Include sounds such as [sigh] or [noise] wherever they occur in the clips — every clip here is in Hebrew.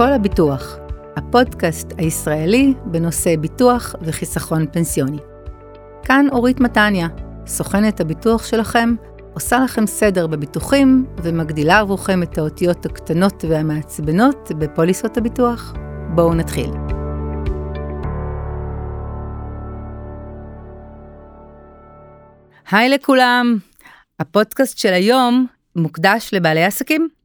כל הביטוח, הפודקאסט הישראלי בנושא ביטוח וחיסכון פנסיוני. כאן אורית מתניה, סוכנת הביטוח שלכם, עושה לכם סדר בביטוחים ומגדילה עבורכם את האותיות הקטנות והמעצבנות בפוליסות הביטוח. בואו נתחיל. היי לכולם, הפודקאסט של היום מוקדש לבעלי עסקים.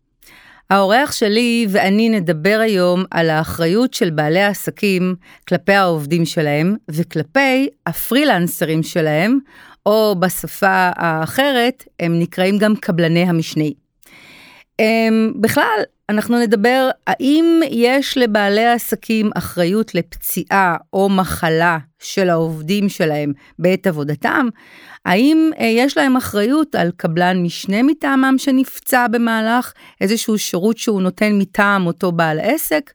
האורח שלי ואני נדבר היום על האחריות של בעלי העסקים כלפי העובדים שלהם וכלפי הפרילנסרים שלהם, או בשפה האחרת, הם נקראים גם קבלני המשנה. אמ, בכלל, אנחנו נדבר האם יש לבעלי העסקים אחריות לפציעה או מחלה של העובדים שלהם בעת עבודתם? האם אה, יש להם אחריות על קבלן משנה מטעמם שנפצע במהלך איזשהו שירות שהוא נותן מטעם אותו בעל עסק?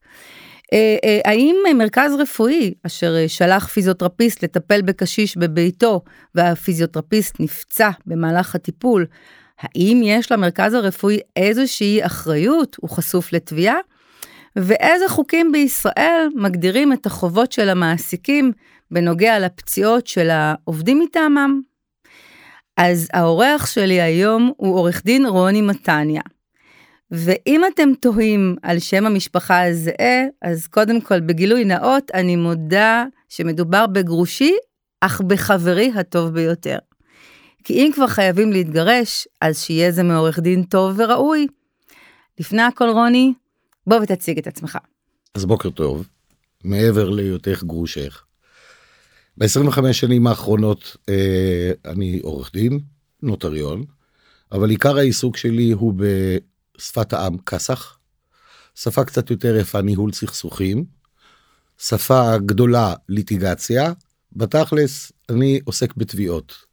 אה, אה, האם מרכז רפואי אשר שלח פיזיותרפיסט לטפל בקשיש בביתו והפיזיותרפיסט נפצע במהלך הטיפול, האם יש למרכז הרפואי איזושהי אחריות, הוא חשוף לתביעה? ואיזה חוקים בישראל מגדירים את החובות של המעסיקים בנוגע לפציעות של העובדים מטעמם? אז האורח שלי היום הוא עורך דין רוני מתניה. ואם אתם תוהים על שם המשפחה הזהה, אז קודם כל, בגילוי נאות, אני מודה שמדובר בגרושי, אך בחברי הטוב ביותר. כי אם כבר חייבים להתגרש, אז שיהיה זה מעורך דין טוב וראוי. לפני הכל, רוני, בוא ותציג את עצמך. אז בוקר טוב, מעבר להיותך גרושך. ב-25 שנים האחרונות אה, אני עורך דין, נוטריון, אבל עיקר העיסוק שלי הוא בשפת העם כסח, שפה קצת יותר יפה ניהול סכסוכים, שפה גדולה ליטיגציה, בתכלס אני עוסק בתביעות.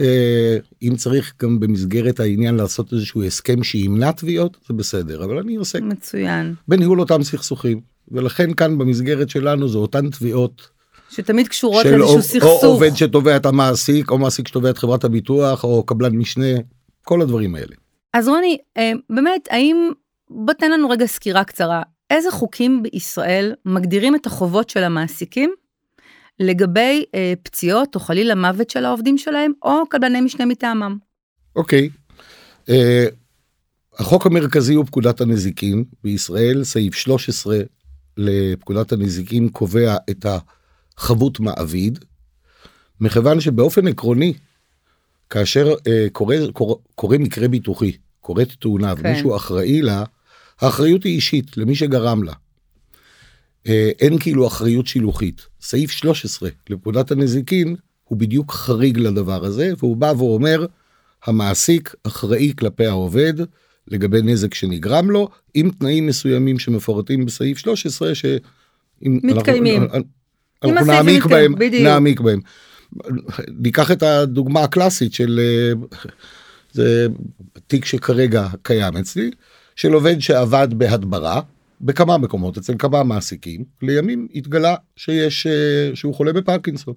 אה, אם צריך גם במסגרת העניין לעשות איזשהו הסכם שימנע תביעות זה בסדר אבל אני עוסק מצוין בניהול אותם סכסוכים ולכן כאן במסגרת שלנו זה אותן תביעות. שתמיד קשורות לאיזשהו סכסוך. או עובד שתובע את המעסיק או מעסיק שתובע את חברת הביטוח או קבלן משנה כל הדברים האלה. אז רוני אה, באמת האם בוא תן לנו רגע סקירה קצרה איזה חוקים בישראל מגדירים את החובות של המעסיקים לגבי אה, פציעות או חלילה מוות של העובדים שלהם או קבלני משנה מטעמם. אוקיי. Okay. אה, החוק המרכזי הוא פקודת הנזיקין בישראל סעיף 13 לפקודת הנזיקין קובע את החבות מעביד. מכיוון שבאופן עקרוני כאשר אה, קורה, קורה, קורה מקרה ביטוחי קורית תאונה כן. ומישהו אחראי לה האחריות היא אישית למי שגרם לה. אה, אין כאילו אחריות שילוחית. סעיף 13 לפקודת הנזיקין הוא בדיוק חריג לדבר הזה והוא בא ואומר המעסיק אחראי כלפי העובד לגבי נזק שנגרם לו עם תנאים מסוימים שמפורטים בסעיף 13 שאם מתקיימים. אנחנו, אנחנו נעמיק בהם, בדיוק. נעמיק בהם. ניקח את הדוגמה הקלאסית של אה, זה תיק שכרגע קיים אצלי של עובד שעבד בהדברה בכמה מקומות אצל כמה מעסיקים לימים התגלה שיש אה, שהוא חולה בפרקינסון.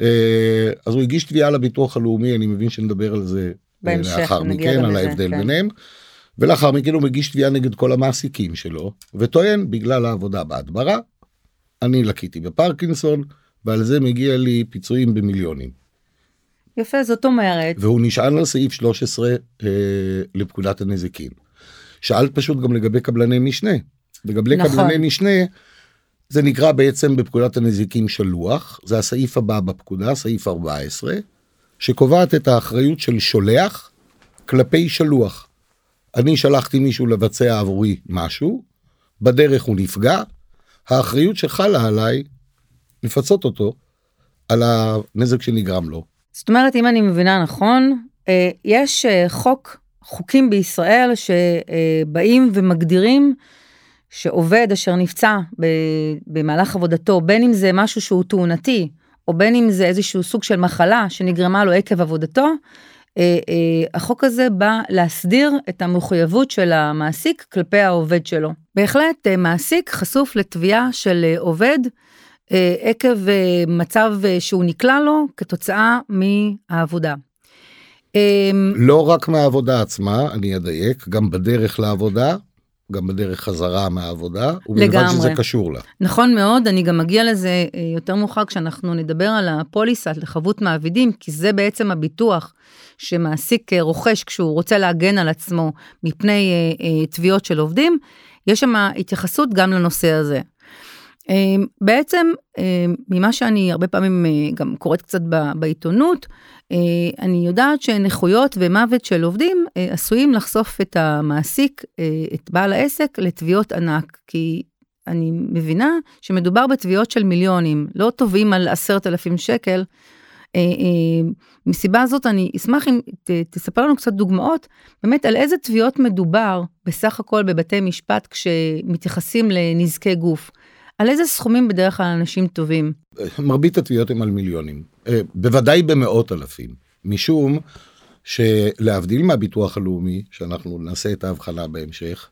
אה, אז הוא הגיש תביעה לביטוח הלאומי אני מבין שנדבר על זה אה, לאחר מכן על ההבדל כן. ביניהם. ולאחר מכן הוא מגיש תביעה נגד כל המעסיקים שלו וטוען בגלל העבודה בהדברה אני לקיתי בפרקינסון ועל זה מגיע לי פיצויים במיליונים. יפה זאת אומרת והוא נשען על סעיף 13 אה, לפקודת הנזיקין. שאלת פשוט גם לגבי קבלני משנה. לגבי נכון. קבלני משנה זה נקרא בעצם בפקודת הנזיקים שלוח זה הסעיף הבא בפקודה סעיף 14 שקובעת את האחריות של שולח כלפי שלוח. אני שלחתי מישהו לבצע עבורי משהו בדרך הוא נפגע האחריות שחלה עליי לפצות אותו על הנזק שנגרם לו. זאת אומרת אם אני מבינה נכון אה, יש אה, חוק חוקים בישראל שבאים ומגדירים שעובד אשר נפצע במהלך עבודתו, בין אם זה משהו שהוא תאונתי, או בין אם זה איזשהו סוג של מחלה שנגרמה לו עקב עבודתו, אה, אה, החוק הזה בא להסדיר את המחויבות של המעסיק כלפי העובד שלו. בהחלט אה, מעסיק חשוף לתביעה של עובד עקב מצב שהוא נקלע לו כתוצאה מהעבודה. אמ, לא רק מהעבודה עצמה, אני אדייק, גם בדרך לעבודה, גם בדרך חזרה מהעבודה, ובלבד שזה. קשור לה. נכון מאוד, אני גם אגיע לזה אה, יותר מאוחר כשאנחנו נדבר על הפוליסה לחבות מעבידים, כי זה בעצם הביטוח שמעסיק אה, רוכש כשהוא רוצה להגן על עצמו מפני אה, תביעות של עובדים, יש שם התייחסות גם לנושא הזה. אה, בעצם, אה, ממה שאני הרבה פעמים אה, גם קוראת קצת בעיתונות, אה, אני יודעת שנכויות ומוות של עובדים אה, עשויים לחשוף את המעסיק, את בעל העסק, לתביעות ענק, כי אני מבינה שמדובר בתביעות של מיליונים, לא תובעים על עשרת אלפים שקל. מסיבה זאת אני אשמח אם תספר לנו קצת דוגמאות, באמת על איזה תביעות מדובר בסך הכל בבתי משפט כשמתייחסים לנזקי גוף. על איזה סכומים בדרך כלל אנשים טובים. מרבית התביעות הן על מיליונים, אה, בוודאי במאות אלפים, משום שלהבדיל מהביטוח הלאומי, שאנחנו נעשה את ההבחנה בהמשך,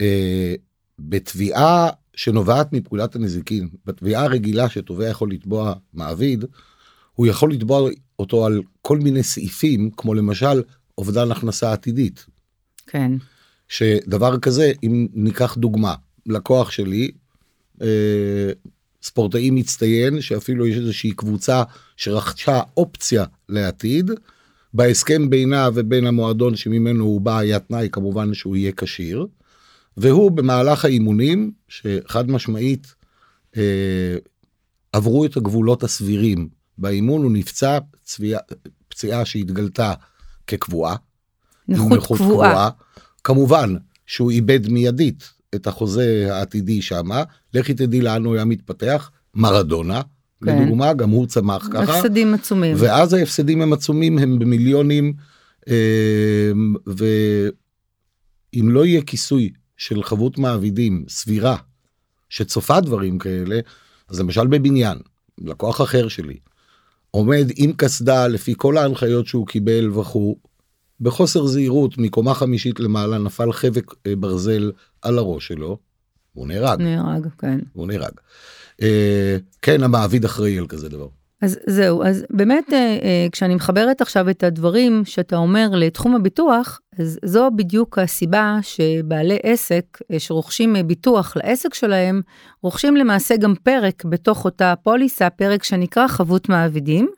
אה, בתביעה שנובעת מפקודת הנזיקין, בתביעה הרגילה שתובע יכול לתבוע מעביד, הוא יכול לתבוע אותו על כל מיני סעיפים, כמו למשל אובדן הכנסה עתידית. כן. שדבר כזה, אם ניקח דוגמה, לקוח שלי, ספורטאי מצטיין, שאפילו יש איזושהי קבוצה שרכשה אופציה לעתיד, בהסכם בינה ובין המועדון שממנו הוא בא היה תנאי כמובן שהוא יהיה כשיר, והוא במהלך האימונים, שחד משמעית אה, עברו את הגבולות הסבירים. באימון, הוא נפצע צביעה, פציעה שהתגלתה כקבועה. נכות קבועה. כמובן שהוא איבד מיידית את החוזה העתידי שמה, לכי תדעי לאן הוא היה מתפתח, מרדונה, כן. לדוגמה, גם הוא צמח ככה, הפסדים עצומים. ואז ההפסדים הם עצומים, הם במיליונים, אה, ואם לא יהיה כיסוי של חבות מעבידים סבירה, שצופה דברים כאלה, אז למשל בבניין, לקוח אחר שלי, עומד עם קסדה לפי כל ההנחיות שהוא קיבל וכו', בחוסר זהירות מקומה חמישית למעלה נפל חבק אה, ברזל על הראש שלו, הוא נהרג, נהרג, כן. הוא נהרג. אה, כן, המעביד אחראי על כזה דבר. אז זהו, אז באמת, אה, אה, כשאני מחברת עכשיו את הדברים שאתה אומר לתחום הביטוח, אז זו בדיוק הסיבה שבעלי עסק אה, שרוכשים אה, ביטוח לעסק שלהם, רוכשים למעשה גם פרק בתוך אותה פוליסה, פרק שנקרא חבות מעבידים,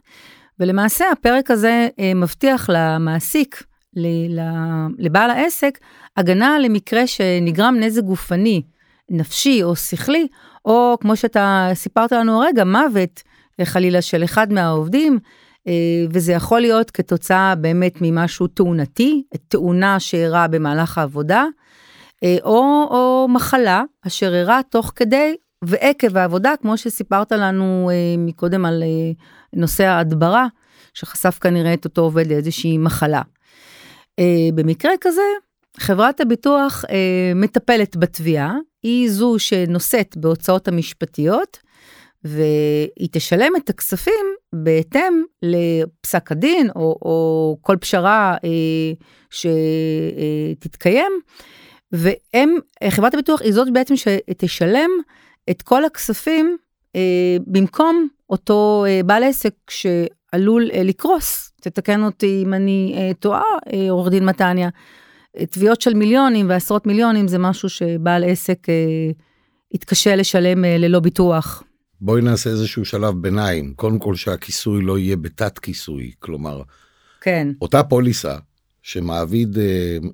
ולמעשה הפרק הזה אה, מבטיח למעסיק, לבעל העסק, הגנה למקרה שנגרם נזק גופני, נפשי או שכלי, או כמו שאתה סיפרת לנו הרגע, מוות אה, חלילה של אחד מהעובדים, אה, וזה יכול להיות כתוצאה באמת ממשהו תאונתי, תאונה שאירעה במהלך העבודה, אה, או, או מחלה אשר אירעה תוך כדי ועקב העבודה, כמו שסיפרת לנו מקודם על נושא ההדברה, שחשף כנראה את אותו עובד לאיזושהי מחלה. אה, במקרה כזה, חברת הביטוח אה, מטפלת בתביעה, היא זו שנושאת בהוצאות המשפטיות, והיא תשלם את הכספים בהתאם לפסק הדין או, או כל פשרה אה, שתתקיים, והם, חברת הביטוח היא זאת בעצם שתשלם את כל הכספים אה, במקום אותו אה, בעל עסק שעלול אה, לקרוס. תתקן אותי אם אני אה, טועה, אה, עורך דין מתניה. תביעות של מיליונים ועשרות מיליונים זה משהו שבעל עסק יתקשה לשלם ללא ביטוח. בואי נעשה איזשהו שלב ביניים, קודם כל שהכיסוי לא יהיה בתת כיסוי, כלומר, כן. אותה פוליסה שמעביד אה,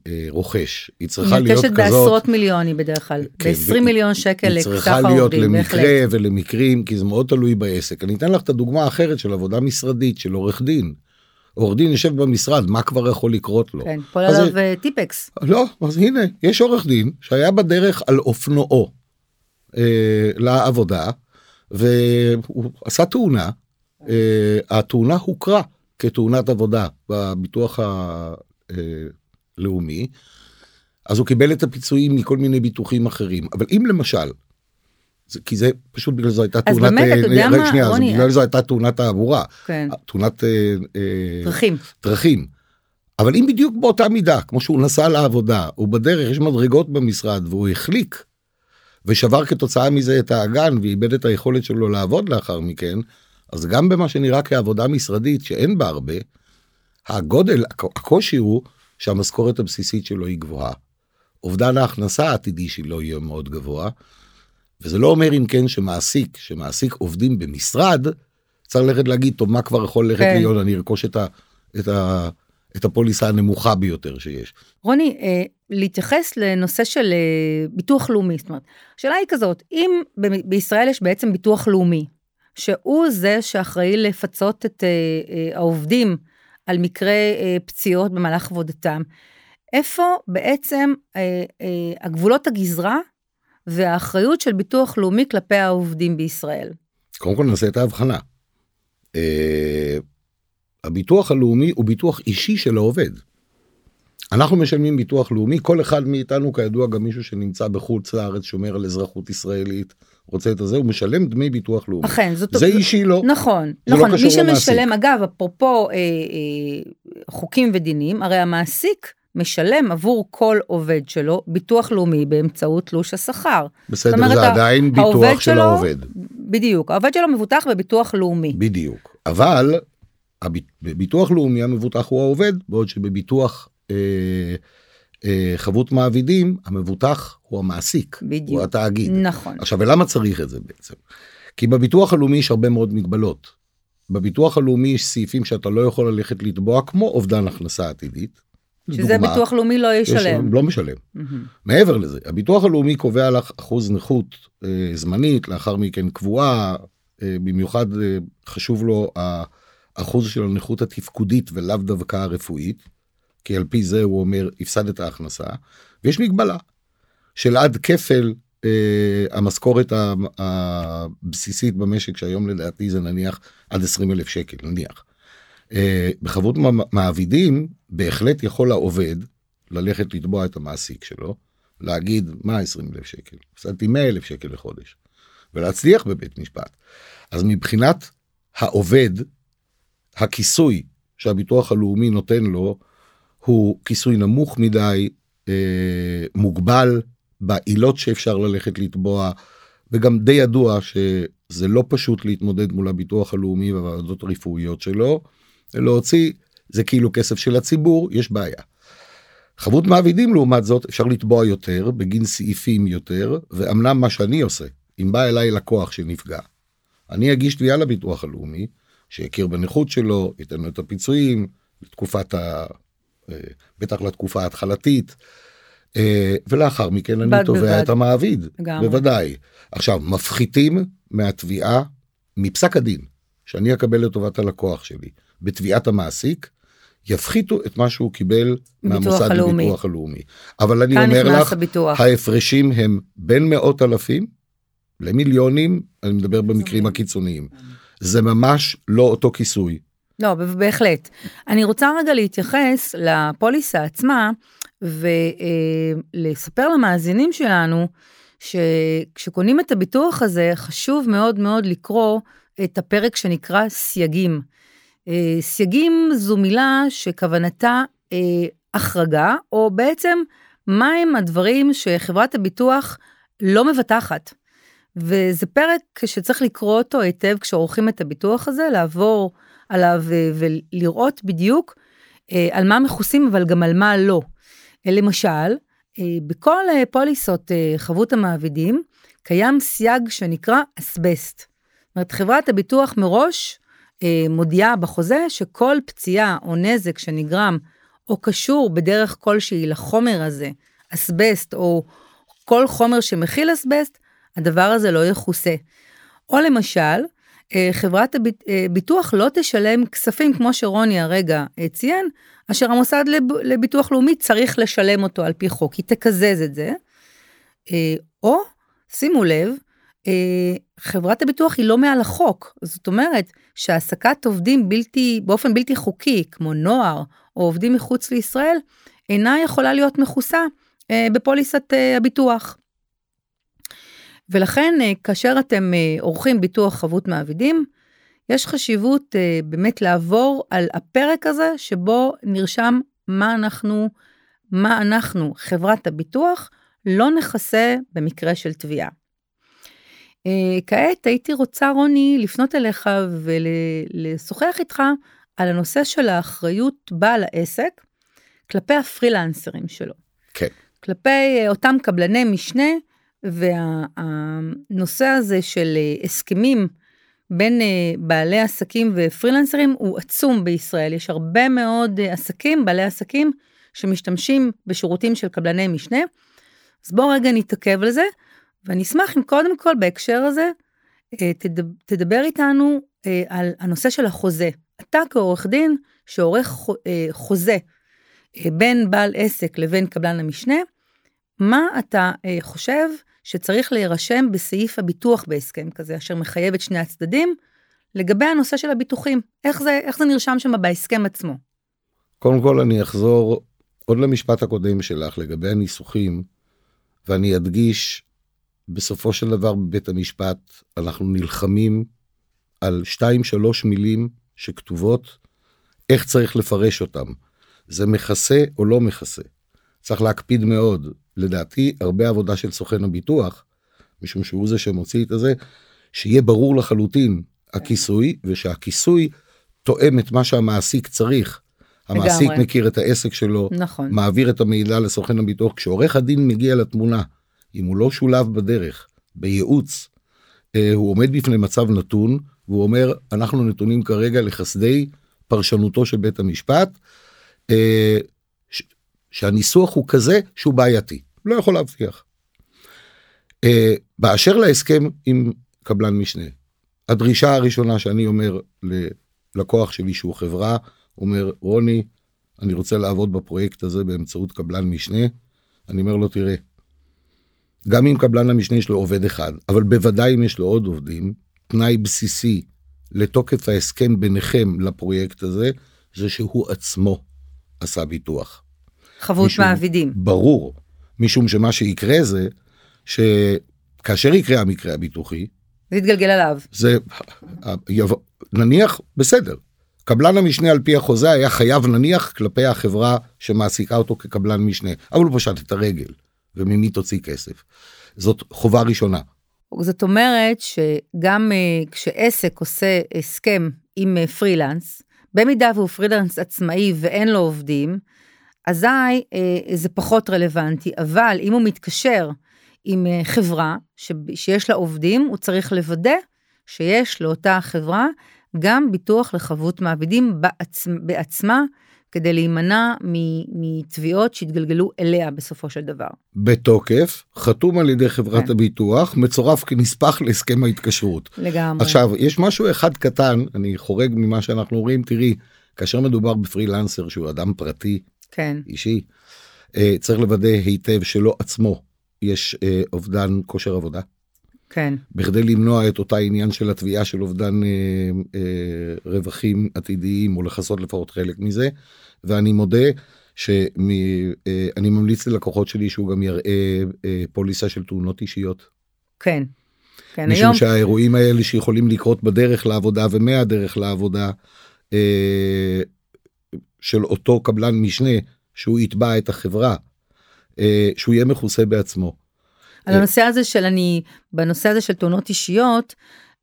אה, רוכש, היא צריכה להיות נרכשת כזאת, בעשרות מיליונים בדרך כלל, כן, ב-20 ו- מיליון שקל היא לכסף צריכה להיות העובדים, למקרה בהחלט. ולמקרים, כי זה מאוד תלוי בעסק. אני אתן לך את הדוגמה האחרת של עבודה משרדית של עורך דין. עורך דין יושב במשרד, מה כבר יכול לקרות לו? כן, אז עליו אה, טיפקס. לא, אז הנה, יש עורך דין שהיה בדרך על אופנועו אה, לעבודה, והוא עשה תאונה, אה, התאונה הוכרה כתאונת עבודה בביטוח הלאומי, אז הוא קיבל את הפיצויים מכל מיני ביטוחים אחרים. אבל אם למשל, זה, כי זה פשוט בגלל זו הייתה אז תאונת, באמת, אתה יודע רגע, מה, שנייה, רוני, זה בגלל זו הייתה תאונת תעבורה, כן, תאונת אה, אה, דרכים. דרכים. אבל אם בדיוק באותה מידה, כמו שהוא נסע לעבודה, הוא בדרך, יש מדרגות במשרד, והוא החליק, ושבר כתוצאה מזה את האגן, ואיבד את היכולת שלו לעבוד לאחר מכן, אז גם במה שנראה כעבודה משרדית, שאין בה הרבה, הגודל, הקושי הוא שהמשכורת הבסיסית שלו היא גבוהה. אובדן ההכנסה העתידי שלו יהיה מאוד גבוה. וזה לא אומר אם כן שמעסיק, שמעסיק עובדים במשרד, צריך ללכת להגיד, טוב, מה כבר יכול ללכת כן. להיות, אני ארכוש את, ה, את, ה, את הפוליסה הנמוכה ביותר שיש. רוני, אה, להתייחס לנושא של אה, ביטוח לאומי, זאת אומרת, השאלה היא כזאת, אם ב- בישראל יש בעצם ביטוח לאומי, שהוא זה שאחראי לפצות את אה, אה, העובדים על מקרה אה, פציעות במהלך עבודתם, איפה בעצם אה, אה, הגבולות הגזרה והאחריות של ביטוח לאומי כלפי העובדים בישראל? קודם כל נעשה את ההבחנה. אה, הביטוח הלאומי הוא ביטוח אישי של העובד. אנחנו משלמים ביטוח לאומי, כל אחד מאיתנו כידוע גם מישהו שנמצא בחוץ לארץ, שומר על אזרחות ישראלית, רוצה את הזה, הוא משלם דמי ביטוח לאומי. אכן, זאת זה אישי לא. נכון, זה לא נכון. קשור מי למעסיק. שמשלם, אגב, אפרופו אה, אה, חוקים ודינים, הרי המעסיק משלם עבור כל עובד שלו ביטוח לאומי באמצעות תלוש השכר. בסדר, אומרת, זה עדיין ביטוח של שלו- העובד. בדיוק, העובד שלו מבוטח בביטוח לאומי. בדיוק. אבל הב- בביטוח לאומי המבוטח הוא העובד, בעוד שבביטוח אה, חבות מעבידים המבוטח הוא המעסיק, בדיוק. הוא התאגיד. נכון. עכשיו, ולמה צריך את זה בעצם? כי בביטוח הלאומי יש הרבה מאוד מגבלות. בביטוח הלאומי יש סעיפים שאתה לא יכול ללכת לתבוע, כמו אובדן הכנסה עתידית. שזה לדוגמה, ביטוח לאומי לא יש- ישלם. לא משלם. מהמם. מעבר לזה, הביטוח הלאומי קובע לך אחוז נכות אה, זמנית, לאחר מכן קבועה, אה, במיוחד אה, חשוב לו האחוז של הנכות התפקודית ולאו דווקא הרפואית, כי על פי זה הוא אומר, הפסדת ההכנסה, ויש מגבלה של עד כפל אה, המשכורת הבסיסית במשק, שהיום לדעתי זה נניח עד 20 אלף שקל, נניח. אה, בחבות מע- מעבידים, בהחלט יכול העובד ללכת לתבוע את המעסיק שלו, להגיד, מה 20 אלף שקל? הפסדתי 100 אלף שקל לחודש, ולהצליח בבית משפט. אז מבחינת העובד, הכיסוי שהביטוח הלאומי נותן לו, הוא כיסוי נמוך מדי, אה, מוגבל בעילות שאפשר ללכת לתבוע, וגם די ידוע שזה לא פשוט להתמודד מול הביטוח הלאומי והוועדות הרפואיות שלו, להוציא, זה כאילו כסף של הציבור, יש בעיה. חבות מעבידים לעומת זאת אפשר לתבוע יותר בגין סעיפים יותר ואמנם מה שאני עושה אם בא אליי לקוח שנפגע אני אגיש תביעה לביטוח הלאומי שיכיר בנכות שלו ייתן לו את הפיצויים לתקופת בטח לתקופה ההתחלתית אה, ולאחר מכן אני תובע. את המעביד לגמרי. בוודאי עכשיו מפחיתים מהתביעה מפסק הדין שאני אקבל לטובת הלקוח שלי בתביעת המעסיק יפחיתו את מה שהוא קיבל מהמוסד הלאומי. לביטוח הלאומי. אבל אני אומר לך, הביטוח. ההפרשים הם בין מאות אלפים למיליונים, אני מדבר במקרים הקיצוניים. זה ממש לא אותו כיסוי. לא, בהחלט. אני רוצה רגע להתייחס לפוליסה עצמה, ולספר למאזינים שלנו, שכשקונים את הביטוח הזה, חשוב מאוד מאוד לקרוא את הפרק שנקרא סייגים. אה, סייגים זו מילה שכוונתה אה, החרגה, או בעצם מהם הדברים שחברת הביטוח לא מבטחת. וזה פרק שצריך לקרוא אותו היטב כשעורכים את הביטוח הזה, לעבור עליו אה, ולראות בדיוק אה, על מה מכוסים, אבל גם על מה לא. אה, למשל, בכל פוליסות חבות המעבידים קיים סייג שנקרא אסבסט. זאת אומרת, חברת הביטוח מראש מודיעה בחוזה שכל פציעה או נזק שנגרם או קשור בדרך כלשהי לחומר הזה, אסבסט או כל חומר שמכיל אסבסט, הדבר הזה לא יכוסה. או למשל, חברת הביטוח לא תשלם כספים, כמו שרוני הרגע אה, ציין, אשר המוסד לב- לביטוח לאומי צריך לשלם אותו על פי חוק, היא תקזז את זה. אה, או, שימו לב, אה, חברת הביטוח היא לא מעל החוק, זאת אומרת שהעסקת עובדים בלתי, באופן בלתי חוקי, כמו נוער או עובדים מחוץ לישראל, אינה יכולה להיות מכוסה אה, בפוליסת אה, הביטוח. ולכן אה, כאשר אתם אה, עורכים ביטוח חבות מעבידים, יש חשיבות אה, באמת לעבור על הפרק הזה שבו נרשם מה אנחנו, מה אנחנו, חברת הביטוח, לא נכסה במקרה של תביעה. כעת הייתי רוצה, רוני, לפנות אליך ולשוחח איתך על הנושא של האחריות בעל העסק כלפי הפרילנסרים שלו. כן. כלפי אותם קבלני משנה, והנושא הזה של אה, הסכמים בין אה, בעלי עסקים ופרילנסרים הוא עצום בישראל. יש הרבה מאוד עסקים, בעלי עסקים, שמשתמשים בשירותים של קבלני משנה. אז בואו רגע נתעכב על זה, ואני אשמח אם קודם כל בהקשר הזה, תדבר איתנו על הנושא של החוזה. אתה כעורך דין שעורך חוזה בין בעל עסק לבין קבלן המשנה, מה אתה אה, חושב שצריך להירשם בסעיף הביטוח בהסכם כזה, אשר מחייב את שני הצדדים, לגבי הנושא של הביטוחים? איך זה, איך זה נרשם שם בהסכם עצמו? קודם כל אני אחזור עוד למשפט הקודם שלך לגבי הניסוחים, ואני אדגיש, בסופו של דבר בבית המשפט אנחנו נלחמים על שתיים שלוש מילים שכתובות, איך צריך לפרש אותם. זה מכסה או לא מכסה. צריך להקפיד מאוד לדעתי הרבה עבודה של סוכן הביטוח, משום שהוא זה שמוציא את הזה, שיהיה ברור לחלוטין הכיסוי, ושהכיסוי תואם את מה שהמעסיק צריך. המעסיק לגמרי. מכיר את העסק שלו, נכון. מעביר את המידע לסוכן הביטוח. כשעורך הדין מגיע לתמונה, אם הוא לא שולב בדרך, בייעוץ, אה, הוא עומד בפני מצב נתון, והוא אומר, אנחנו נתונים כרגע לחסדי פרשנותו של בית המשפט, אה, שהניסוח הוא כזה שהוא בעייתי. לא יכול להבטיח. Uh, באשר להסכם עם קבלן משנה, הדרישה הראשונה שאני אומר ללקוח שלי שהוא חברה, אומר רוני, אני רוצה לעבוד בפרויקט הזה באמצעות קבלן משנה, אני אומר לו תראה, גם אם קבלן המשנה יש לו עובד אחד, אבל בוודאי אם יש לו עוד עובדים, תנאי בסיסי לתוקף ההסכם ביניכם לפרויקט הזה, זה שהוא עצמו עשה ביטוח. חבות מעבידים. ברור. משום שמה שיקרה זה שכאשר יקרה המקרה הביטוחי, זה יתגלגל עליו. זה, נניח, בסדר. קבלן המשנה על פי החוזה היה חייב נניח כלפי החברה שמעסיקה אותו כקבלן משנה, אבל הוא פשט את הרגל, וממי תוציא כסף. זאת חובה ראשונה. זאת אומרת שגם uh, כשעסק עושה הסכם עם uh, פרילנס, במידה והוא פרילנס עצמאי ואין לו עובדים, אזי אה, זה פחות רלוונטי, אבל אם הוא מתקשר עם אה, חברה ש, שיש לה עובדים, הוא צריך לוודא שיש לאותה חברה גם ביטוח לחבות מעבידים בעצ, בעצמה, כדי להימנע מתביעות שיתגלגלו אליה בסופו של דבר. בתוקף, חתום על ידי חברת כן. הביטוח, מצורף כנספח להסכם ההתקשרות. לגמרי. עכשיו, יש משהו אחד קטן, אני חורג ממה שאנחנו רואים, תראי, כאשר מדובר בפרילנסר שהוא אדם פרטי, כן. אישי, אה, צריך לוודא היטב שלא עצמו יש אה, אובדן כושר עבודה. כן. בכדי למנוע את אותה עניין של התביעה של אובדן אה, אה, רווחים עתידיים או לכסות לפחות חלק מזה. ואני מודה שאני אה, ממליץ ללקוחות שלי שהוא גם יראה אה, פוליסה של תאונות אישיות. כן. כן, משום היום... שהאירועים האלה שיכולים לקרות בדרך לעבודה ומהדרך לעבודה, אה, של אותו קבלן משנה שהוא יתבע את החברה, אה, שהוא יהיה מכוסה בעצמו. על הנושא הזה של אני, בנושא הזה של תאונות אישיות,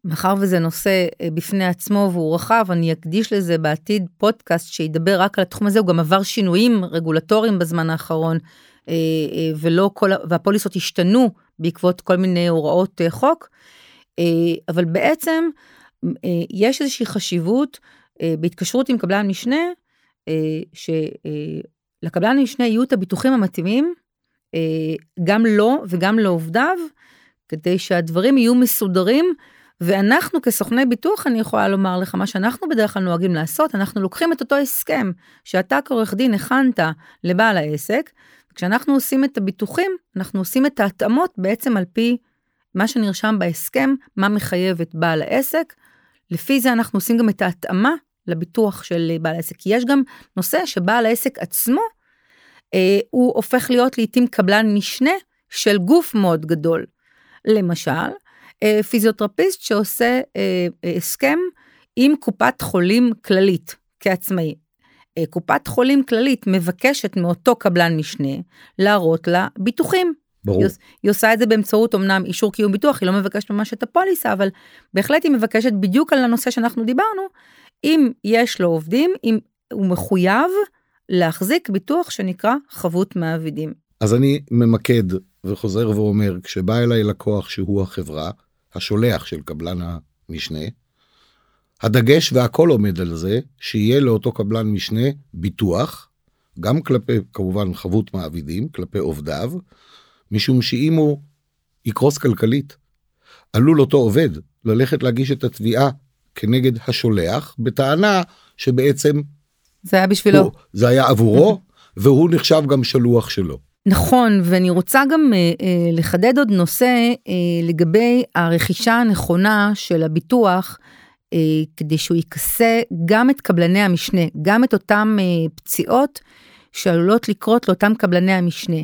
מאחר וזה נושא אה, בפני עצמו והוא רחב, אני אקדיש לזה בעתיד פודקאסט שידבר רק על התחום הזה, הוא גם עבר שינויים רגולטוריים בזמן האחרון, אה, ולא כל, והפוליסות השתנו בעקבות כל מיני הוראות חוק, אבל בעצם יש איזושהי חשיבות בהתקשרות עם קבלן משנה, אה, שלקבלן משנה יהיו את הביטוחים המתאימים, אה, גם לו וגם לעובדיו, כדי שהדברים יהיו מסודרים. ואנחנו כסוכני ביטוח, אני יכולה לומר לך, מה שאנחנו בדרך כלל נוהגים לעשות, אנחנו לוקחים את אותו הסכם שאתה כעורך דין הכנת לבעל העסק, כשאנחנו עושים את הביטוחים, אנחנו עושים את ההתאמות בעצם על פי מה שנרשם בהסכם, מה מחייב את בעל העסק. לפי זה אנחנו עושים גם את ההתאמה לביטוח של בעל העסק. כי יש גם נושא שבעל העסק עצמו, אה, הוא הופך להיות לעתים קבלן משנה של גוף מאוד גדול. למשל, אה, פיזיותרפיסט שעושה אה, אה, הסכם עם קופת חולים כללית כעצמאי. אה, קופת חולים כללית מבקשת מאותו קבלן משנה להראות לה ביטוחים. ברור. היא, היא עושה את זה באמצעות אמנם אישור קיום ביטוח, היא לא מבקשת ממש את הפוליסה, אבל בהחלט היא מבקשת בדיוק על הנושא שאנחנו דיברנו, אם יש לו עובדים, אם הוא מחויב להחזיק ביטוח שנקרא חבות מעבידים. אז אני ממקד וחוזר ואומר, כשבא אליי לקוח שהוא החברה, השולח של קבלן המשנה, הדגש והכל עומד על זה שיהיה לאותו קבלן משנה ביטוח, גם כלפי כמובן חבות מעבידים, כלפי עובדיו, משום שאם הוא יקרוס כלכלית, עלול אותו עובד ללכת להגיש את התביעה כנגד השולח, בטענה שבעצם זה היה בשבילו. הוא, זה היה עבורו, [laughs] והוא נחשב גם שלוח שלו. נכון, ואני רוצה גם אה, אה, לחדד עוד נושא אה, לגבי הרכישה הנכונה של הביטוח, אה, כדי שהוא יכסה גם את קבלני המשנה, גם את אותם אה, פציעות שעלולות לקרות לאותם קבלני המשנה.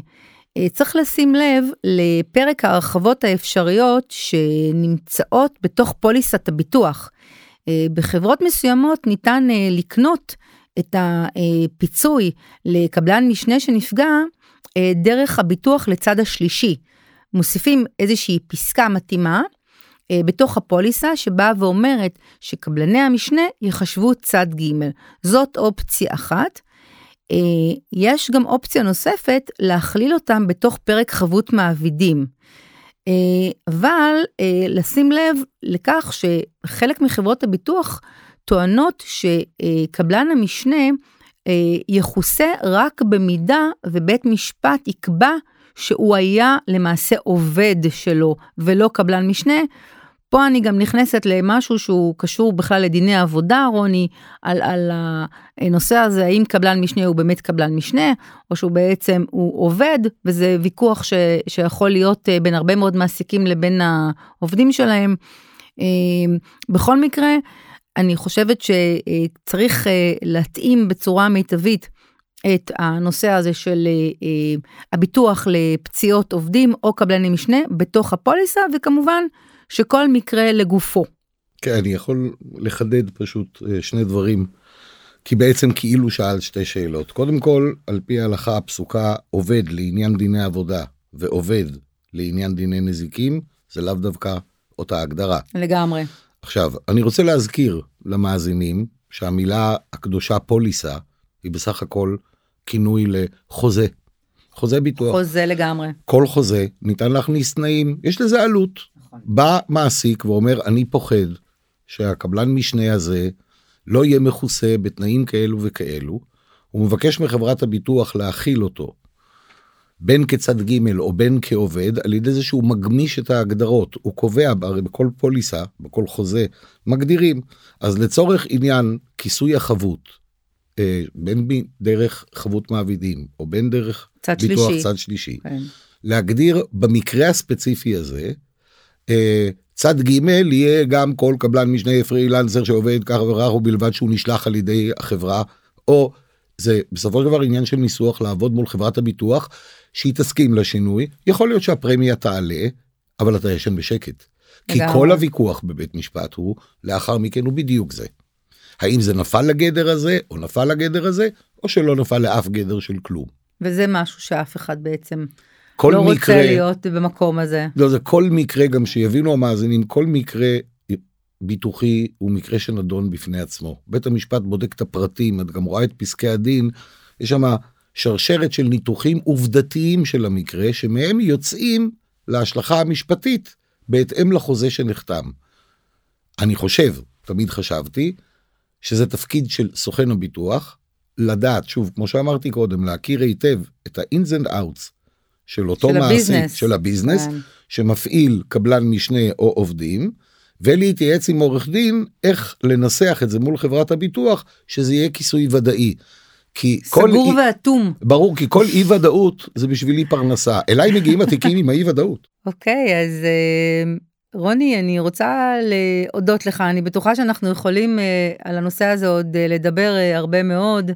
אה, צריך לשים לב לפרק ההרחבות האפשריות שנמצאות בתוך פוליסת הביטוח. אה, בחברות מסוימות ניתן אה, לקנות את הפיצוי לקבלן משנה שנפגע דרך הביטוח לצד השלישי. מוסיפים איזושהי פסקה מתאימה בתוך הפוליסה שבאה ואומרת שקבלני המשנה יחשבו צד ג'. זאת אופציה אחת. אה, יש גם אופציה נוספת להכליל אותם בתוך פרק חבות מעבידים. אה, אבל אה, לשים לב לכך שחלק מחברות הביטוח טוענות שקבלן המשנה יכוסה רק במידה ובית משפט יקבע שהוא היה למעשה עובד שלו ולא קבלן משנה, פה אני גם נכנסת למשהו שהוא קשור בכלל לדיני עבודה, רוני, על, על הנושא הזה, האם קבלן משנה הוא באמת קבלן משנה, או שהוא בעצם, הוא עובד, וזה ויכוח ש, שיכול להיות אה, בין הרבה מאוד מעסיקים לבין העובדים שלהם. אה, בכל מקרה, אני חושבת שצריך אה, להתאים בצורה מיטבית את הנושא הזה של הביטוח לפציעות עובדים או קבלני משנה בתוך הפוליסה, וכמובן, שכל מקרה לגופו. כן, אני יכול לחדד פשוט אה, שני דברים, כי בעצם כאילו שאל שתי שאלות. קודם כל, על פי ההלכה הפסוקה, עובד לעניין דיני עבודה ועובד לעניין דיני נזיקים, זה לאו דווקא אותה הגדרה. לגמרי. עכשיו, אני רוצה להזכיר למאזינים שהמילה הקדושה פוליסה היא בסך הכל כינוי לחוזה. חוזה ביטוח. חוזה לגמרי. כל חוזה ניתן להכניס תנאים, יש לזה עלות. נכון. בא מעסיק ואומר, אני פוחד שהקבלן משנה הזה לא יהיה מכוסה בתנאים כאלו וכאלו, הוא מבקש מחברת הביטוח להכיל אותו, בין כצד ג' או בין כעובד, על ידי זה שהוא מגמיש את ההגדרות. הוא קובע, הרי בכל פוליסה, בכל חוזה, מגדירים. אז לצורך עניין כיסוי החבות, אה, בין דרך חבות מעבידים, או בין דרך צד ביטוח שלישי. צד שלישי, כן. להגדיר במקרה הספציפי הזה, צד ג' יהיה גם כל קבלן משנה פרילנסר שעובד כך וכך ובלבד שהוא נשלח על ידי החברה או זה בסופו של דבר עניין של ניסוח לעבוד מול חברת הביטוח שהיא תסכים לשינוי יכול להיות שהפרמיה תעלה אבל אתה ישן בשקט. כי כל הוויכוח בבית משפט הוא לאחר מכן הוא בדיוק זה. האם זה נפל לגדר הזה או נפל לגדר הזה או שלא נפל לאף גדר של כלום. וזה משהו שאף אחד בעצם כל לא מקרה, רוצה להיות במקום הזה. לא, זה כל מקרה, גם שיבינו המאזינים, כל מקרה ביטוחי הוא מקרה שנדון בפני עצמו. בית המשפט בודק את הפרטים, את גם רואה את פסקי הדין, יש שם שרשרת של ניתוחים עובדתיים של המקרה, שמהם יוצאים להשלכה המשפטית בהתאם לחוזה שנחתם. אני חושב, תמיד חשבתי, שזה תפקיד של סוכן הביטוח, לדעת, שוב, כמו שאמרתי קודם, להכיר היטב את ה-ins and outs של אותו של מעסיק, הביזנס. של הביזנס, כן. שמפעיל קבלן משנה או עובדים, ולהתייעץ עם עורך דין איך לנסח את זה מול חברת הביטוח, שזה יהיה כיסוי ודאי. כי סגור כל ואטום. ברור, כי כל אי ודאות זה בשבילי פרנסה. אליי מגיעים התיקים עם האי ודאות. [laughs] אוקיי, okay, אז uh, רוני, אני רוצה להודות לך. אני בטוחה שאנחנו יכולים uh, על הנושא הזה עוד uh, לדבר הרבה מאוד.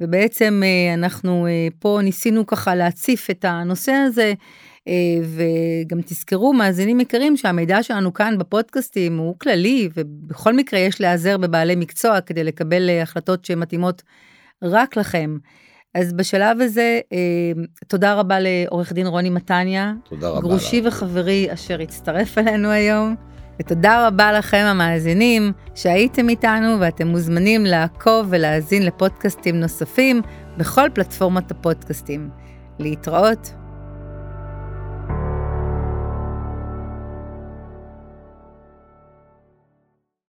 ובעצם אה, אנחנו אה, פה ניסינו ככה להציף את הנושא הזה, אה, וגם תזכרו, מאזינים יקרים, שהמידע שלנו כאן בפודקאסטים הוא כללי, ובכל מקרה יש להיעזר בבעלי מקצוע כדי לקבל החלטות שמתאימות רק לכם. אז בשלב הזה, תודה רבה לעורך דין רוני מתניה. תודה רבה. גרושי וחברי אשר הצטרף אלינו היום. ותודה רבה לכם המאזינים שהייתם איתנו ואתם מוזמנים לעקוב ולהאזין לפודקאסטים נוספים בכל פלטפורמת הפודקאסטים. להתראות.